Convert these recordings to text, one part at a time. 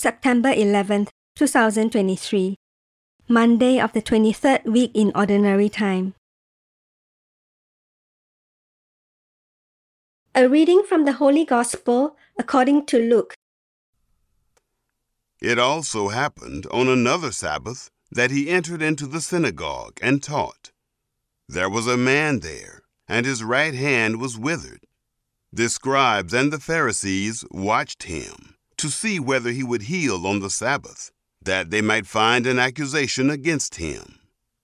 September 11th, 2023, Monday of the 23rd week in Ordinary Time. A reading from the Holy Gospel according to Luke. It also happened on another Sabbath that he entered into the synagogue and taught. There was a man there, and his right hand was withered. The scribes and the Pharisees watched him to see whether he would heal on the Sabbath, that they might find an accusation against him.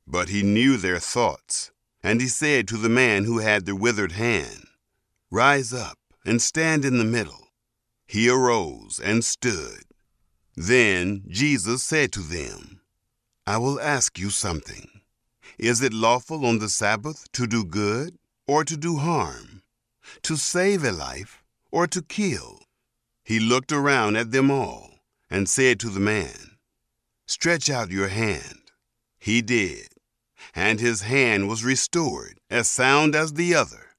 But he knew their thoughts, and he said to the man who had the withered hand, Rise up and stand in the middle. He arose and stood. Then Jesus said to them, I will ask you something. Is it lawful on the Sabbath to do good or to do harm, to save a life or to kill? He looked around at them all and said to the man, Stretch out your hand. He did, and his hand was restored, as sound as the other.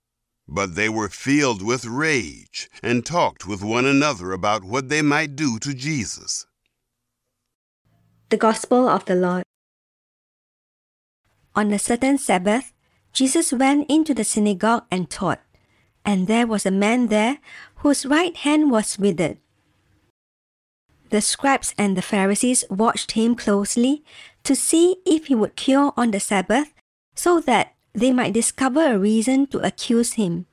But they were filled with rage and talked with one another about what they might do to Jesus. The Gospel of the Lord. On a certain Sabbath, Jesus went into the synagogue and taught, and there was a man there whose right hand was withered. The scribes and the Pharisees watched him closely to see if he would cure on the Sabbath, so that they might discover a reason to accuse him.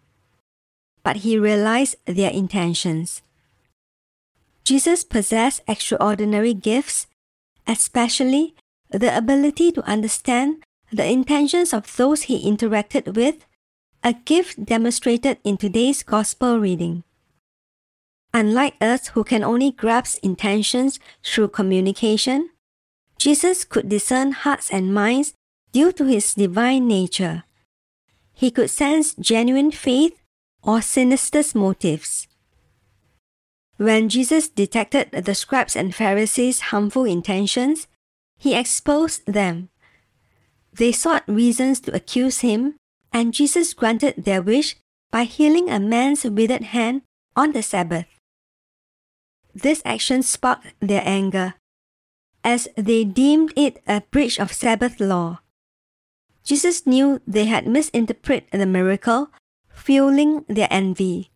But he realized their intentions. Jesus possessed extraordinary gifts, especially the ability to understand the intentions of those he interacted with, a gift demonstrated in today's Gospel reading. Unlike us who can only grasp intentions through communication, Jesus could discern hearts and minds due to his divine nature. He could sense genuine faith or sinister motives. When Jesus detected the scribes and Pharisees' harmful intentions, he exposed them. They sought reasons to accuse him, and Jesus granted their wish by healing a man's withered hand on the Sabbath. This action sparked their anger, as they deemed it a breach of Sabbath law. Jesus knew they had misinterpreted the miracle, fueling their envy.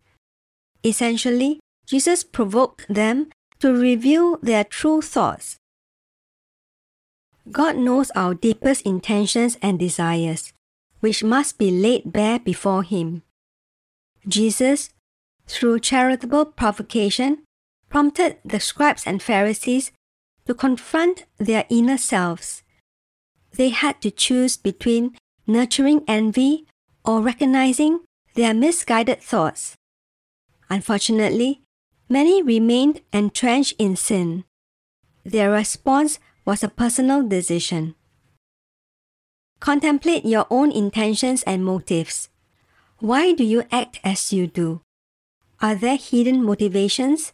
Essentially, Jesus provoked them to reveal their true thoughts. God knows our deepest intentions and desires, which must be laid bare before Him. Jesus, through charitable provocation, prompted the scribes and Pharisees to confront their inner selves they had to choose between nurturing envy or recognizing their misguided thoughts. Unfortunately, many remained entrenched in sin. Their response was a personal decision. Contemplate your own intentions and motives. Why do you act as you do? Are there hidden motivations?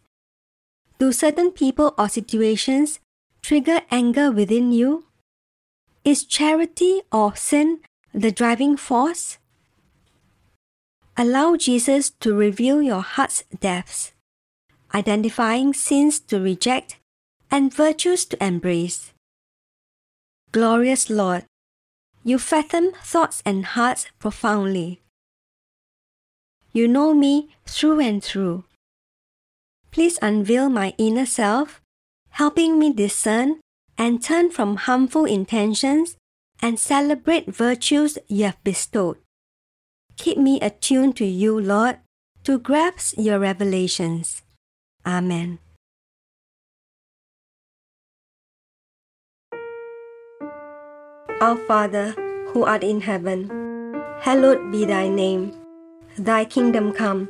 Do certain people or situations trigger anger within you? Is charity or sin the driving force? Allow Jesus to reveal your heart's depths, identifying sins to reject and virtues to embrace. Glorious Lord, you fathom thoughts and hearts profoundly. You know me through and through. Please unveil my inner self, helping me discern and turn from harmful intentions and celebrate virtues you have bestowed. Keep me attuned to you, Lord, to grasp your revelations. Amen. Our Father, who art in heaven, hallowed be thy name. Thy kingdom come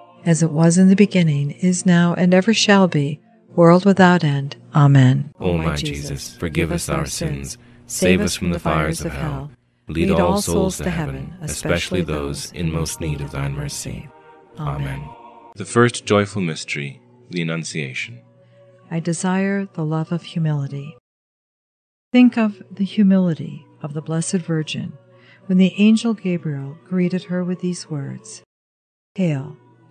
as it was in the beginning, is now, and ever shall be, world without end. Amen. O my Jesus, forgive us our sins, save us from the fires of hell, lead all souls to heaven, especially those in most need of thine mercy. Amen. The first joyful mystery, the Annunciation. I desire the love of humility. Think of the humility of the Blessed Virgin when the angel Gabriel greeted her with these words Hail,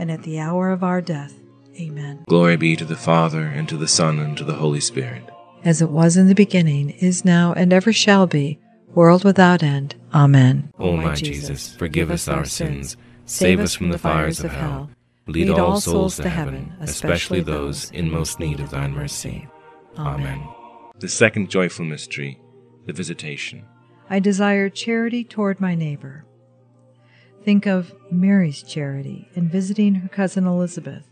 and at the hour of our death. Amen. Glory be to the Father, and to the Son, and to the Holy Spirit. As it was in the beginning, is now, and ever shall be, world without end. Amen. O my Jesus, forgive us our sins, save us from the fires of hell, lead all souls to heaven, especially those in most need of thine mercy. Amen. The second joyful mystery, the Visitation. I desire charity toward my neighbor. Think of Mary's charity in visiting her cousin Elizabeth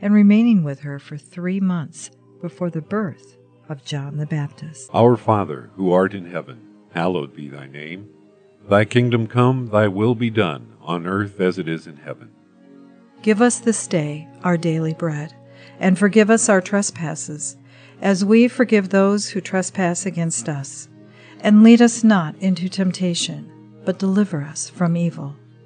and remaining with her for three months before the birth of John the Baptist. Our Father, who art in heaven, hallowed be thy name. Thy kingdom come, thy will be done, on earth as it is in heaven. Give us this day our daily bread, and forgive us our trespasses, as we forgive those who trespass against us. And lead us not into temptation, but deliver us from evil.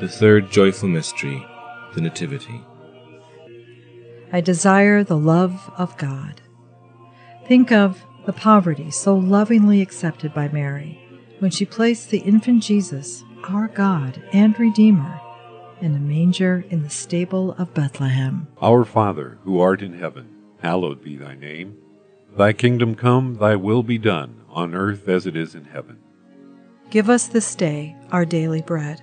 The third joyful mystery, the Nativity. I desire the love of God. Think of the poverty so lovingly accepted by Mary, when she placed the infant Jesus, our God and Redeemer, in a manger in the stable of Bethlehem. Our Father, who art in heaven, hallowed be thy name. Thy kingdom come, thy will be done, on earth as it is in heaven. Give us this day our daily bread,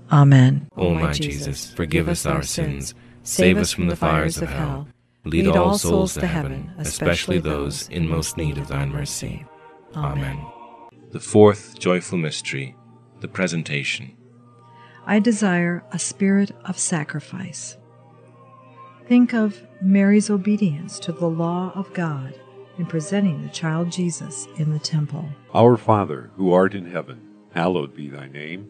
Amen. O my Jesus, forgive us our sins, save us from the fires of hell, lead all souls to heaven, especially those in most need of thine mercy. Amen. The fourth joyful mystery, the presentation. I desire a spirit of sacrifice. Think of Mary's obedience to the law of God in presenting the child Jesus in the temple. Our Father, who art in heaven, hallowed be thy name.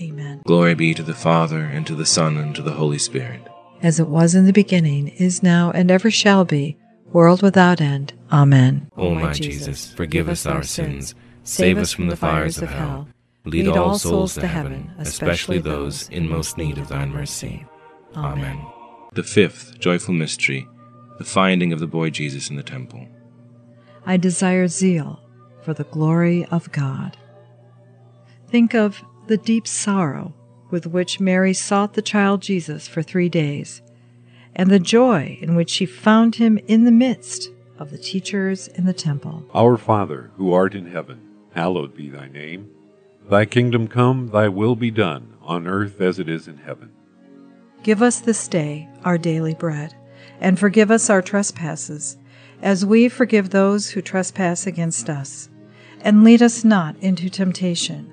Amen. Glory be to the Father, and to the Son, and to the Holy Spirit. As it was in the beginning, is now, and ever shall be, world without end. Amen. O my Jesus, forgive us our sins, save us from the fires of hell, lead all souls to heaven, especially those in most need of thine mercy. Amen. The fifth joyful mystery, the finding of the boy Jesus in the temple. I desire zeal for the glory of God. Think of the deep sorrow with which Mary sought the child Jesus for three days, and the joy in which she found him in the midst of the teachers in the temple. Our Father, who art in heaven, hallowed be thy name. Thy kingdom come, thy will be done, on earth as it is in heaven. Give us this day our daily bread, and forgive us our trespasses, as we forgive those who trespass against us. And lead us not into temptation,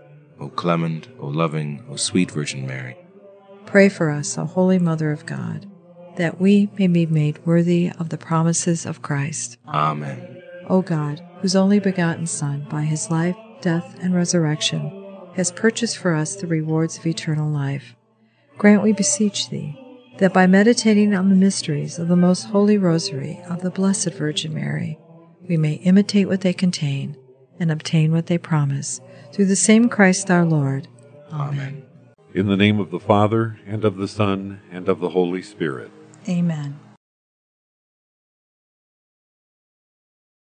O clement, O loving, O sweet Virgin Mary, pray for us, O Holy Mother of God that we may be made worthy of the promises of Christ. Amen. O God, whose only begotten Son, by his life, death, and resurrection, has purchased for us the rewards of eternal life, grant, we beseech thee, that by meditating on the mysteries of the most holy rosary of the Blessed Virgin Mary, we may imitate what they contain and obtain what they promise, through the same Christ our Lord. Amen. In the name of the Father, and of the Son, and of the Holy Spirit. Amen.